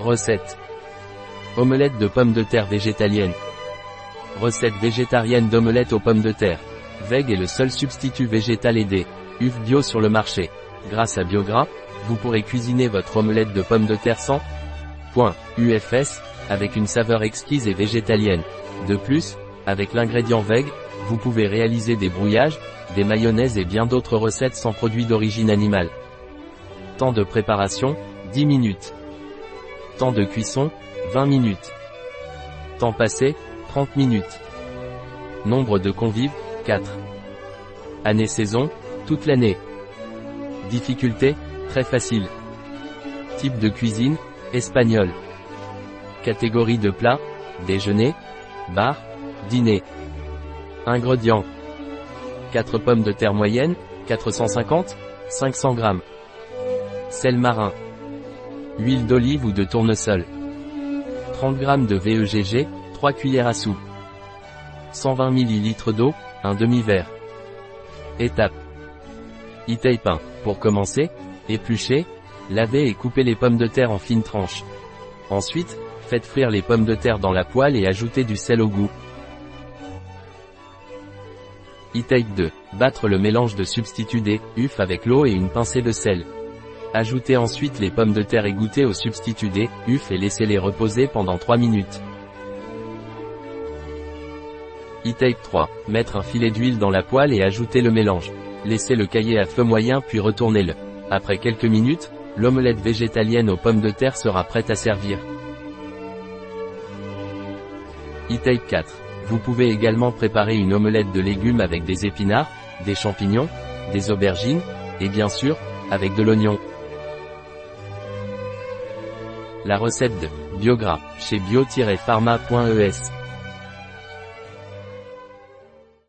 Recette. Omelette de pommes de terre végétalienne. Recette végétarienne d'omelette aux pommes de terre. Veg est le seul substitut végétal aidé. UF bio sur le marché. Grâce à Biogras, vous pourrez cuisiner votre omelette de pommes de terre sans point UFS, avec une saveur exquise et végétalienne. De plus, avec l'ingrédient Veg, vous pouvez réaliser des brouillages, des mayonnaises et bien d'autres recettes sans produits d'origine animale. Temps de préparation, 10 minutes. Temps de cuisson, 20 minutes. Temps passé, 30 minutes. Nombre de convives, 4. Année-saison, toute l'année. Difficulté, très facile. Type de cuisine, espagnol. Catégorie de plat, déjeuner, bar, dîner. Ingrédients. 4 pommes de terre moyennes, 450, 500 g. Sel marin. Huile d'olive ou de tournesol. 30 g de VEGG, 3 cuillères à soupe. 120 ml d'eau, un demi-verre. Étape. e 1. Pour commencer, épluchez, lavez et coupez les pommes de terre en fines tranches. Ensuite, faites frire les pommes de terre dans la poêle et ajoutez du sel au goût. e 2. Battre le mélange de substitut des UF avec l'eau et une pincée de sel. Ajoutez ensuite les pommes de terre égouttées au substitut des UF et laissez-les reposer pendant 3 minutes. e 3. Mettre un filet d'huile dans la poêle et ajouter le mélange. Laissez le cailler à feu moyen puis retournez-le. Après quelques minutes, l'omelette végétalienne aux pommes de terre sera prête à servir. e 4. Vous pouvez également préparer une omelette de légumes avec des épinards, des champignons, des aubergines, et bien sûr, avec de l'oignon. La recette de Biogras chez bio-pharma.es